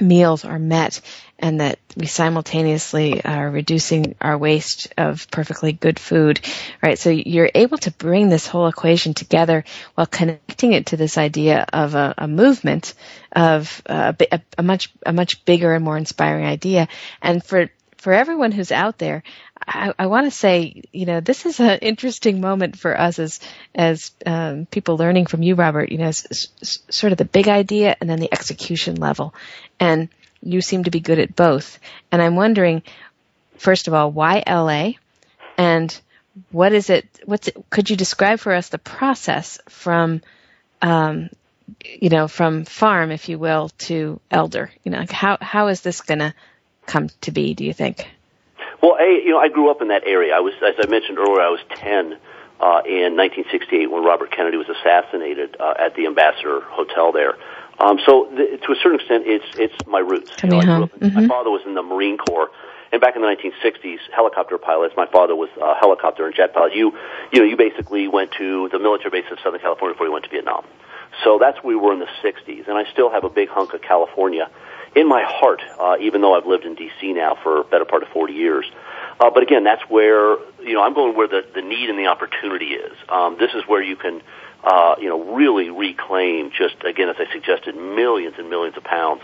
meals are met and that we simultaneously are reducing our waste of perfectly good food, right? So you're able to bring this whole equation together while connecting it to this idea of a, a movement of uh, a, a much a much bigger and more inspiring idea. And for for everyone who's out there, I, I want to say, you know, this is an interesting moment for us as as um, people learning from you, Robert. You know, sort of the big idea and then the execution level, and you seem to be good at both. And I'm wondering, first of all, why LA, and what is it? What's it? Could you describe for us the process from, um, you know, from farm, if you will, to elder? You know, how how is this to come to be? Do you think? Well, a, you know, I grew up in that area. I was, as I mentioned earlier, I was ten uh, in 1968 when Robert Kennedy was assassinated uh, at the Ambassador Hotel there. Um, so, the, to a certain extent, it's it's my roots. You know, home. Mm-hmm. My father was in the Marine Corps, and back in the 1960s, helicopter pilots. My father was a helicopter and jet pilot. You, you know, you basically went to the military base of Southern California before you went to Vietnam. So that's where we were in the 60s, and I still have a big hunk of California in my heart, uh, even though I've lived in D.C. now for a better part of 40 years. Uh, but again, that's where you know I'm going where the the need and the opportunity is. Um, this is where you can uh, you know, really reclaim just again, as I suggested, millions and millions of pounds.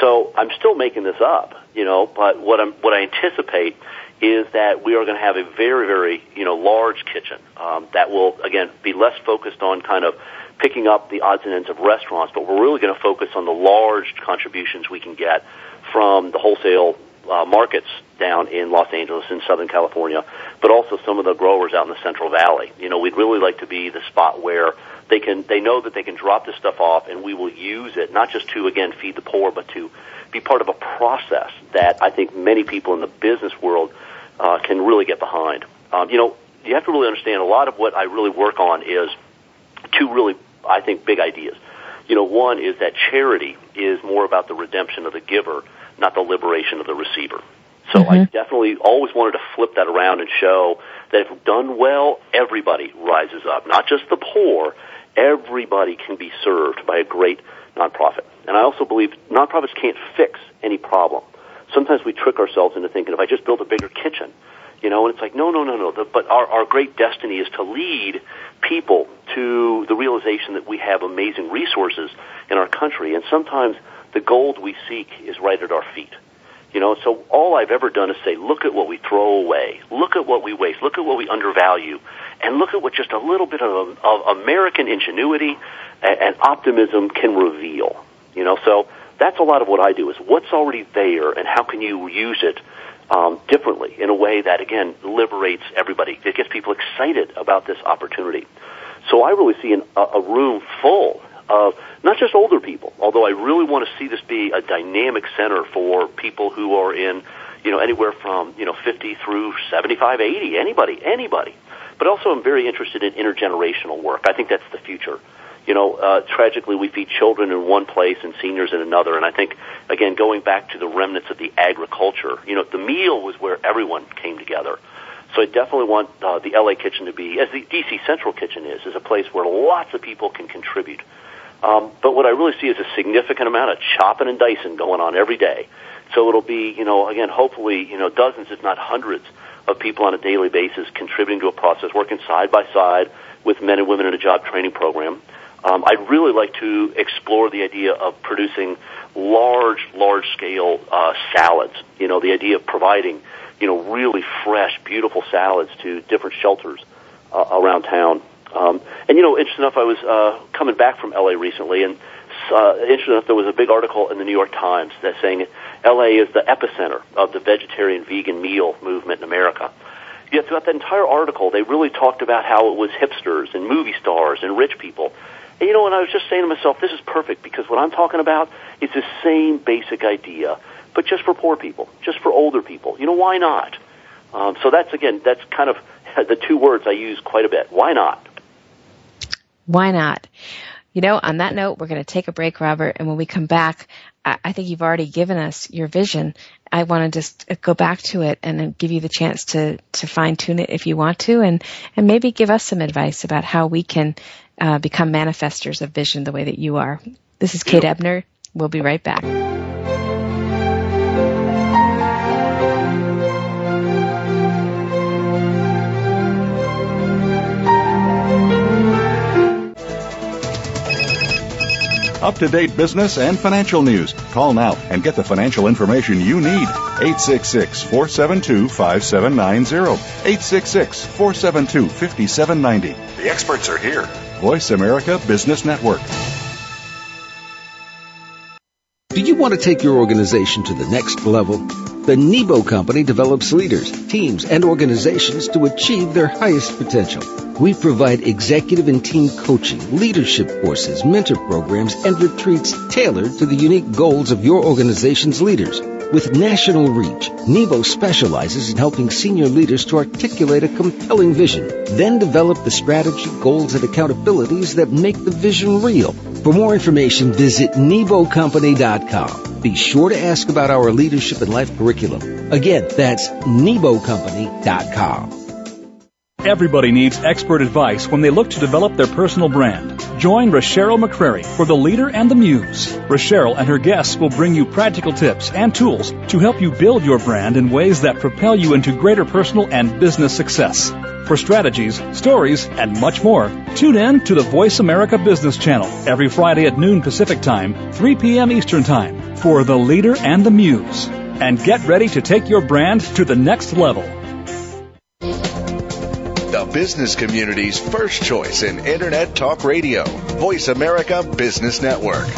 So I'm still making this up, you know, but what I'm what I anticipate is that we are going to have a very, very, you know, large kitchen um, that will again be less focused on kind of picking up the odds and ends of restaurants, but we're really going to focus on the large contributions we can get from the wholesale uh, markets down in Los Angeles in Southern California, but also some of the growers out in the Central Valley. You know, we'd really like to be the spot where they can they know that they can drop this stuff off and we will use it not just to again feed the poor, but to be part of a process that I think many people in the business world uh, can really get behind. Um, you know, you have to really understand a lot of what I really work on is two really I think big ideas. You know, one is that charity is more about the redemption of the giver not the liberation of the receiver. So mm-hmm. I definitely always wanted to flip that around and show that if done well, everybody rises up, not just the poor. Everybody can be served by a great nonprofit. And I also believe nonprofits can't fix any problem. Sometimes we trick ourselves into thinking if I just build a bigger kitchen, you know, and it's like, no, no, no, no. The, but our, our great destiny is to lead people to the realization that we have amazing resources in our country. And sometimes the gold we seek is right at our feet. You know, so all I've ever done is say, look at what we throw away, look at what we waste, look at what we undervalue, and look at what just a little bit of, of American ingenuity and, and optimism can reveal. You know, so that's a lot of what I do is what's already there and how can you use it um, differently in a way that again liberates everybody. It gets people excited about this opportunity. So I really see an, a, a room full of not just older people, although I really want to see this be a dynamic center for people who are in, you know, anywhere from, you know, 50 through 75, 80, anybody, anybody. But also I'm very interested in intergenerational work. I think that's the future. You know, uh, tragically we feed children in one place and seniors in another, and I think, again, going back to the remnants of the agriculture, you know, the meal was where everyone came together. So I definitely want uh, the LA Kitchen to be, as the DC Central Kitchen is, is a place where lots of people can contribute um, but what I really see is a significant amount of chopping and dicing going on every day. So it'll be, you know, again, hopefully, you know, dozens, if not hundreds, of people on a daily basis contributing to a process, working side by side with men and women in a job training program. Um, I'd really like to explore the idea of producing large, large scale uh, salads. You know, the idea of providing, you know, really fresh, beautiful salads to different shelters uh, around town. Um, and you know, interesting enough, I was uh, coming back from LA recently, and uh, interesting enough, there was a big article in the New York Times that saying LA is the epicenter of the vegetarian vegan meal movement in America. Yet throughout that entire article, they really talked about how it was hipsters and movie stars and rich people. And you know, and I was just saying to myself, this is perfect because what I'm talking about is the same basic idea, but just for poor people, just for older people. You know, why not? Um, so that's again, that's kind of the two words I use quite a bit. Why not? Why not? You know, on that note, we're going to take a break, Robert, and when we come back, I think you've already given us your vision. I want to just go back to it and give you the chance to, to fine tune it if you want to and, and maybe give us some advice about how we can uh, become manifestors of vision the way that you are. This is Kate Ebner. We'll be right back. Up to date business and financial news. Call now and get the financial information you need. 866 472 5790. 866 472 5790. The experts are here. Voice America Business Network. Do you want to take your organization to the next level? The Nebo Company develops leaders, teams, and organizations to achieve their highest potential. We provide executive and team coaching, leadership courses, mentor programs, and retreats tailored to the unique goals of your organization's leaders. With national reach, Nebo specializes in helping senior leaders to articulate a compelling vision, then develop the strategy, goals, and accountabilities that make the vision real. For more information, visit NeboCompany.com. Be sure to ask about our leadership and life curriculum. Again, that's NeboCompany.com. Everybody needs expert advice when they look to develop their personal brand. Join Rochelle McCrary for The Leader and the Muse. Rochelle and her guests will bring you practical tips and tools to help you build your brand in ways that propel you into greater personal and business success. For strategies, stories, and much more, tune in to the Voice America Business Channel every Friday at noon Pacific Time, 3 p.m. Eastern Time for The Leader and the Muse. And get ready to take your brand to the next level business community's first choice in Internet Talk Radio. Voice America Business Network.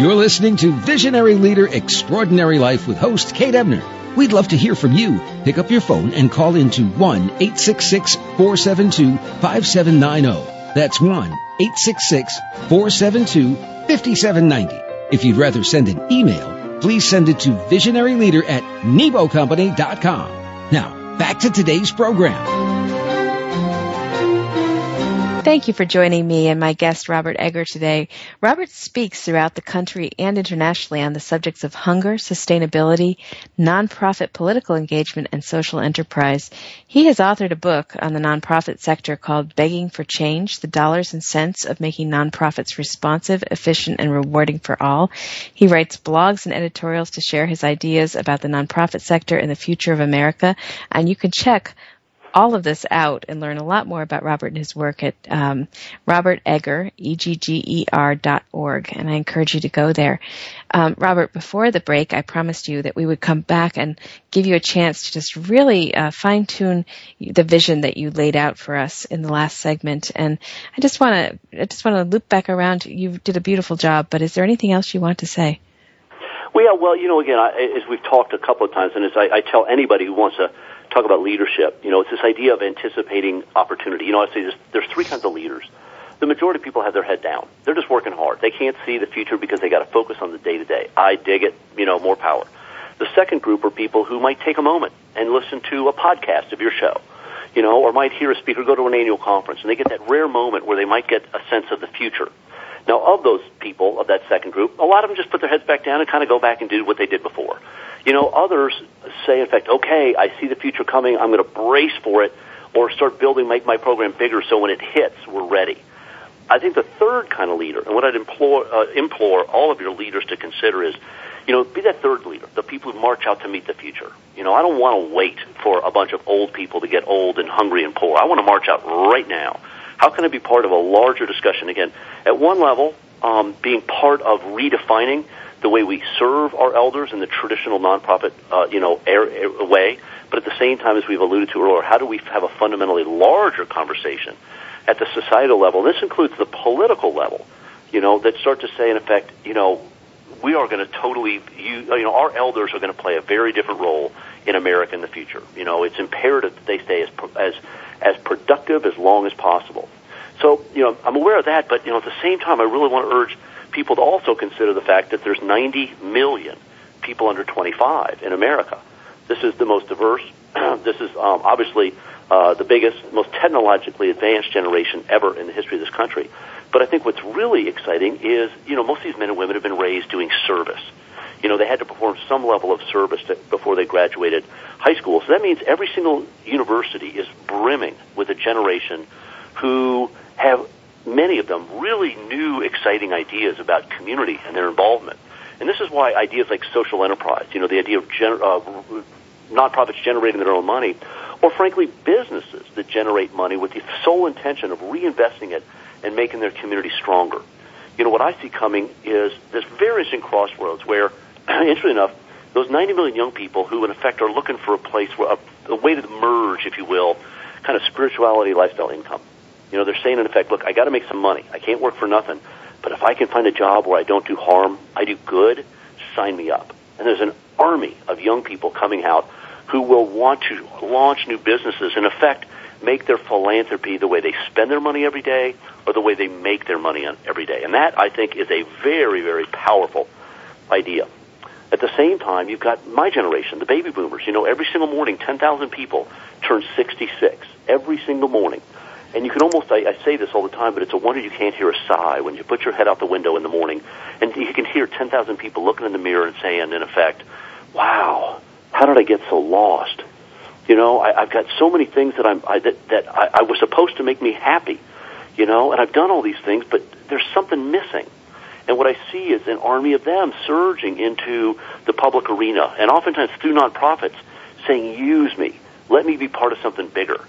You're listening to Visionary Leader Extraordinary Life with host Kate Ebner. We'd love to hear from you. Pick up your phone and call into 1 866 472 5790. That's 1 866 472 5790. If you'd rather send an email, please send it to visionaryleader at nebocompany.com. Now, back to today's program. Thank you for joining me and my guest, Robert Egger, today. Robert speaks throughout the country and internationally on the subjects of hunger, sustainability, nonprofit political engagement, and social enterprise. He has authored a book on the nonprofit sector called Begging for Change, the dollars and cents of making nonprofits responsive, efficient, and rewarding for all. He writes blogs and editorials to share his ideas about the nonprofit sector and the future of America, and you can check all of this out and learn a lot more about Robert and his work at um, Robert Egger, E-G-G-E-R dot org. And I encourage you to go there. Um, Robert, before the break, I promised you that we would come back and give you a chance to just really uh, fine tune the vision that you laid out for us in the last segment. And I just want to, I just want to loop back around. You did a beautiful job, but is there anything else you want to say? Well, yeah, well, you know, again, I, as we've talked a couple of times, and as I, I tell anybody who wants to talk about leadership. You know, it's this idea of anticipating opportunity. You know, I say there's, there's three kinds of leaders. The majority of people have their head down. They're just working hard. They can't see the future because they got to focus on the day to day. I dig it. You know, more power. The second group are people who might take a moment and listen to a podcast of your show, you know, or might hear a speaker go to an annual conference, and they get that rare moment where they might get a sense of the future. Now, of those people, of that second group, a lot of them just put their heads back down and kind of go back and do what they did before. You know, others say, in fact, okay, I see the future coming. I'm going to brace for it or start building, make my program bigger so when it hits, we're ready. I think the third kind of leader, and what I'd implore, uh, implore all of your leaders to consider is, you know, be that third leader, the people who march out to meet the future. You know, I don't want to wait for a bunch of old people to get old and hungry and poor. I want to march out right now. How can I be part of a larger discussion? Again, at one level, um, being part of redefining the way we serve our elders in the traditional nonprofit, uh, you know, air, air, way. But at the same time, as we've alluded to earlier, how do we have a fundamentally larger conversation at the societal level? This includes the political level, you know, that start to say, in effect, you know, we are going to totally, you, you know, our elders are going to play a very different role in America in the future. You know, it's imperative that they stay as as as productive as long as possible. So, you know, I'm aware of that, but, you know, at the same time, I really want to urge people to also consider the fact that there's 90 million people under 25 in America. This is the most diverse. this is um, obviously uh, the biggest, most technologically advanced generation ever in the history of this country. But I think what's really exciting is, you know, most of these men and women have been raised doing service. You know, they had to perform some level of service to, before they graduated high school. So that means every single university is brimming with a generation who have many of them really new, exciting ideas about community and their involvement. And this is why ideas like social enterprise, you know, the idea of gener- uh, nonprofits generating their own money, or frankly, businesses that generate money with the sole intention of reinvesting it and making their community stronger. You know, what I see coming is this very interesting crossroads where, interestingly enough, those 90 million young people who, in effect, are looking for a place, where, a, a way to merge, if you will, kind of spirituality, lifestyle, income. You know, they're saying, in effect, look, I got to make some money. I can't work for nothing. But if I can find a job where I don't do harm, I do good, sign me up. And there's an army of young people coming out who will want to launch new businesses, in effect, make their philanthropy the way they spend their money every day or the way they make their money every day. And that, I think, is a very, very powerful idea. At the same time, you've got my generation, the baby boomers. You know, every single morning, 10,000 people turn 66. Every single morning. And you can almost, I, I say this all the time, but it's a wonder you can't hear a sigh when you put your head out the window in the morning and you can hear 10,000 people looking in the mirror and saying, in effect, wow, how did I get so lost? You know, I, I've got so many things that I'm I, that that I, I was supposed to make me happy. You know, and I've done all these things, but there's something missing. And what I see is an army of them surging into the public arena, and oftentimes through nonprofits, saying, "Use me, let me be part of something bigger."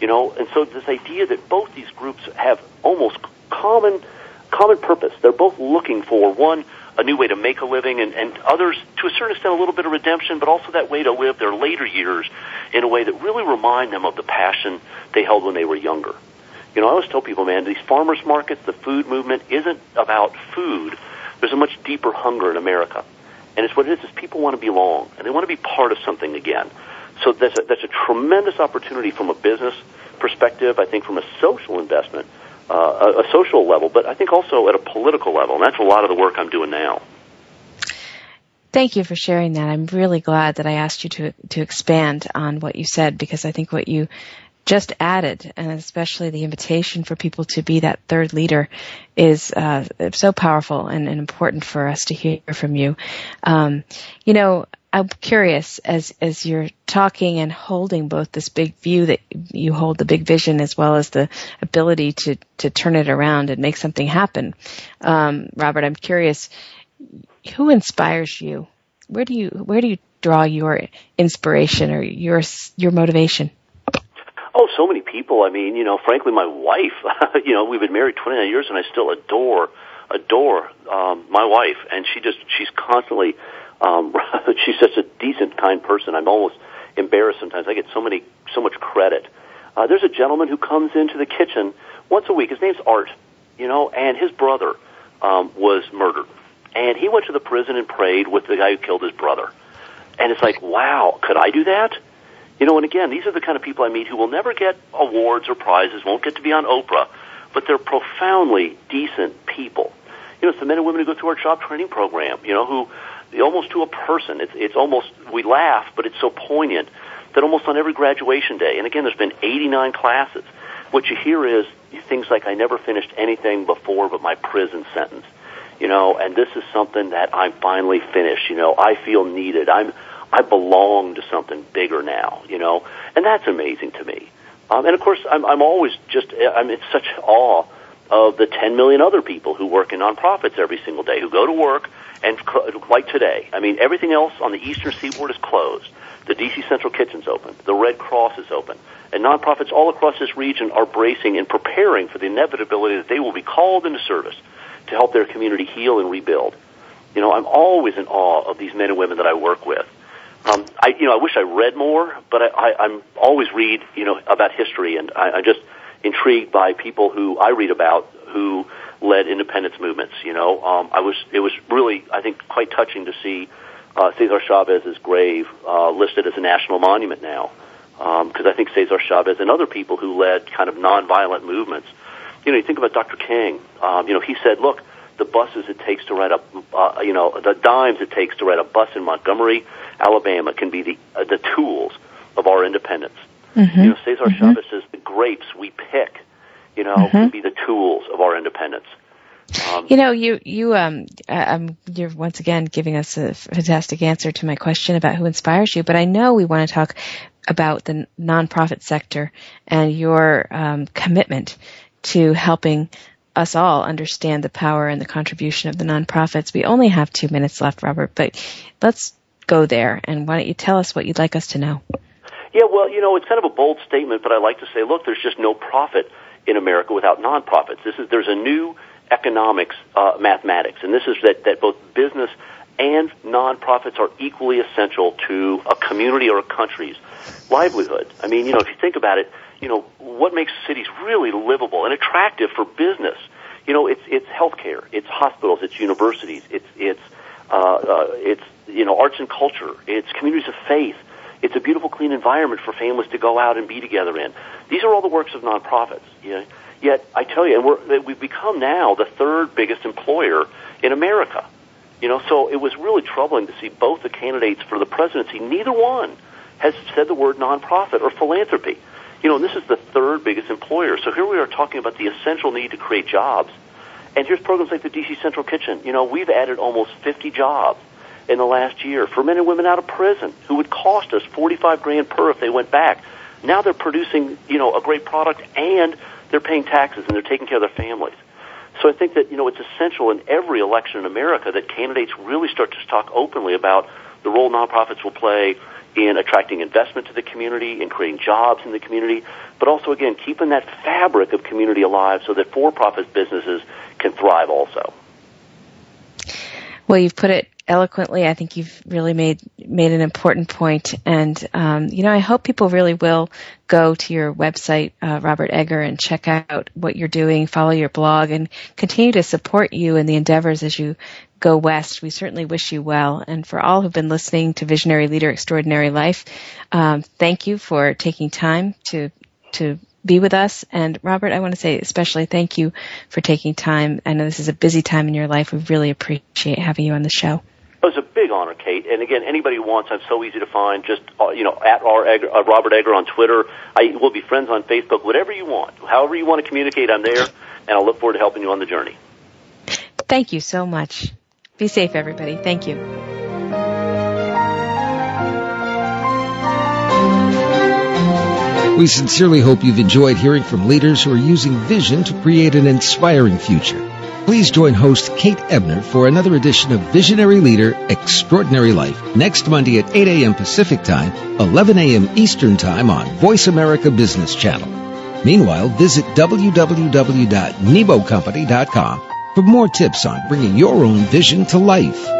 You know, and so this idea that both these groups have almost common common purpose. They're both looking for one a new way to make a living, and, and others, to a certain extent, a little bit of redemption, but also that way to live their later years in a way that really remind them of the passion they held when they were younger. You know, I always tell people, man, these farmers markets, the food movement isn't about food. There's a much deeper hunger in America. And it's what it is, is people want to belong, and they want to be part of something again. So that's a, that's a tremendous opportunity from a business perspective, I think from a social investment, uh, a, a social level, but I think also at a political level. And that's a lot of the work I'm doing now. Thank you for sharing that. I'm really glad that I asked you to to expand on what you said because I think what you just added, and especially the invitation for people to be that third leader, is uh, so powerful and, and, important for us to hear from you. Um, you know, I'm curious as as you're talking and holding both this big view that you hold the big vision as well as the ability to to turn it around and make something happen. Um, Robert, I'm curious, who inspires you? Where do you where do you draw your inspiration or your your motivation? Oh, so many people. I mean, you know, frankly, my wife. you know, we've been married 29 years, and I still adore adore um, my wife, and she just she's constantly um, she's such a decent, kind person. I'm almost embarrassed sometimes. I get so many, so much credit. Uh, there's a gentleman who comes into the kitchen once a week. His name's Art, you know, and his brother um, was murdered, and he went to the prison and prayed with the guy who killed his brother. And it's like, wow, could I do that? You know, and again, these are the kind of people I meet who will never get awards or prizes, won't get to be on Oprah, but they're profoundly decent people. You know, it's the men and women who go through our job training program, you know, who almost to a person. It's, it's almost, we laugh, but it's so poignant that almost on every graduation day, and again, there's been 89 classes, what you hear is things like, I never finished anything before but my prison sentence. You know, and this is something that I'm finally finished. You know, I feel needed. I'm, I belong to something bigger now. You know, and that's amazing to me. Um, and of course, I'm, I'm always just, I'm in such awe of the 10 million other people who work in nonprofits every single day, who go to work, and like today, I mean, everything else on the eastern seaboard is closed. The DC Central Kitchen's open. The Red Cross is open. And nonprofits all across this region are bracing and preparing for the inevitability that they will be called into service to help their community heal and rebuild. You know, I'm always in awe of these men and women that I work with. Um, I, you know, I wish I read more, but I, I, I'm always read, you know, about history, and I, I'm just intrigued by people who I read about who led independence movements. You know, um, I was it was really I think quite touching to see uh, Cesar Chavez's grave uh, listed as a national monument now. because um, I think Cesar Chavez and other people who led kind of nonviolent movements. You know, you think about Dr. King. Um, you know, he said, "Look, the buses it takes to ride a, uh, you know, the dimes it takes to ride a bus in Montgomery, Alabama, can be the uh, the tools of our independence." Mm-hmm. You know, Cesar mm-hmm. Chavez says, "The grapes we pick, you know, mm-hmm. can be the tools of our independence." Um, you know, you you um, um, you're once again giving us a fantastic answer to my question about who inspires you. But I know we want to talk about the nonprofit sector and your um, commitment to helping us all understand the power and the contribution of the nonprofits. We only have two minutes left, Robert, but let's go there. And why don't you tell us what you'd like us to know? Yeah, well, you know, it's kind of a bold statement, but I like to say, look, there's just no profit in America without nonprofits. This is there's a new economics uh, mathematics, and this is that, that both business and nonprofits are equally essential to a community or a country's livelihood. I mean, you know, if you think about it, you know, what makes cities really livable and attractive for business? You know, it's it's healthcare, it's hospitals, it's universities, it's it's Uh, uh, it's you know arts and culture, it's communities of faith. It's a beautiful, clean environment for families to go out and be together in. These are all the works of nonprofits. You know? Yet, I tell you, and we're, we've become now the third biggest employer in America. You know, so it was really troubling to see both the candidates for the presidency. Neither one has said the word nonprofit or philanthropy. You know, and this is the third biggest employer. So here we are talking about the essential need to create jobs. And here's programs like the DC Central Kitchen. You know, we've added almost 50 jobs in the last year for men and women out of prison who would cost us 45 grand per if they went back. Now they're producing, you know, a great product and they're paying taxes and they're taking care of their families. So I think that, you know, it's essential in every election in America that candidates really start to talk openly about the role nonprofits will play in attracting investment to the community, in creating jobs in the community, but also, again, keeping that fabric of community alive so that for-profit businesses can thrive also. Well, you've put it eloquently. I think you've really made made an important point, and um, you know, I hope people really will go to your website, uh, Robert Egger, and check out what you're doing, follow your blog, and continue to support you in the endeavors as you go west. We certainly wish you well, and for all who've been listening to Visionary Leader Extraordinary Life, um, thank you for taking time to to be with us. And Robert, I want to say especially thank you for taking time. I know this is a busy time in your life. We really appreciate having you on the show. It was a big honor, Kate. And again, anybody who wants, I'm so easy to find. Just uh, you know, at R. Egger, uh, Robert Egger on Twitter. I will be friends on Facebook. Whatever you want, however you want to communicate, I'm there, and I'll look forward to helping you on the journey. Thank you so much. Be safe, everybody. Thank you. We sincerely hope you've enjoyed hearing from leaders who are using vision to create an inspiring future. Please join host Kate Ebner for another edition of Visionary Leader Extraordinary Life next Monday at 8 a.m. Pacific Time, 11 a.m. Eastern Time on Voice America Business Channel. Meanwhile, visit www.nebocompany.com for more tips on bringing your own vision to life.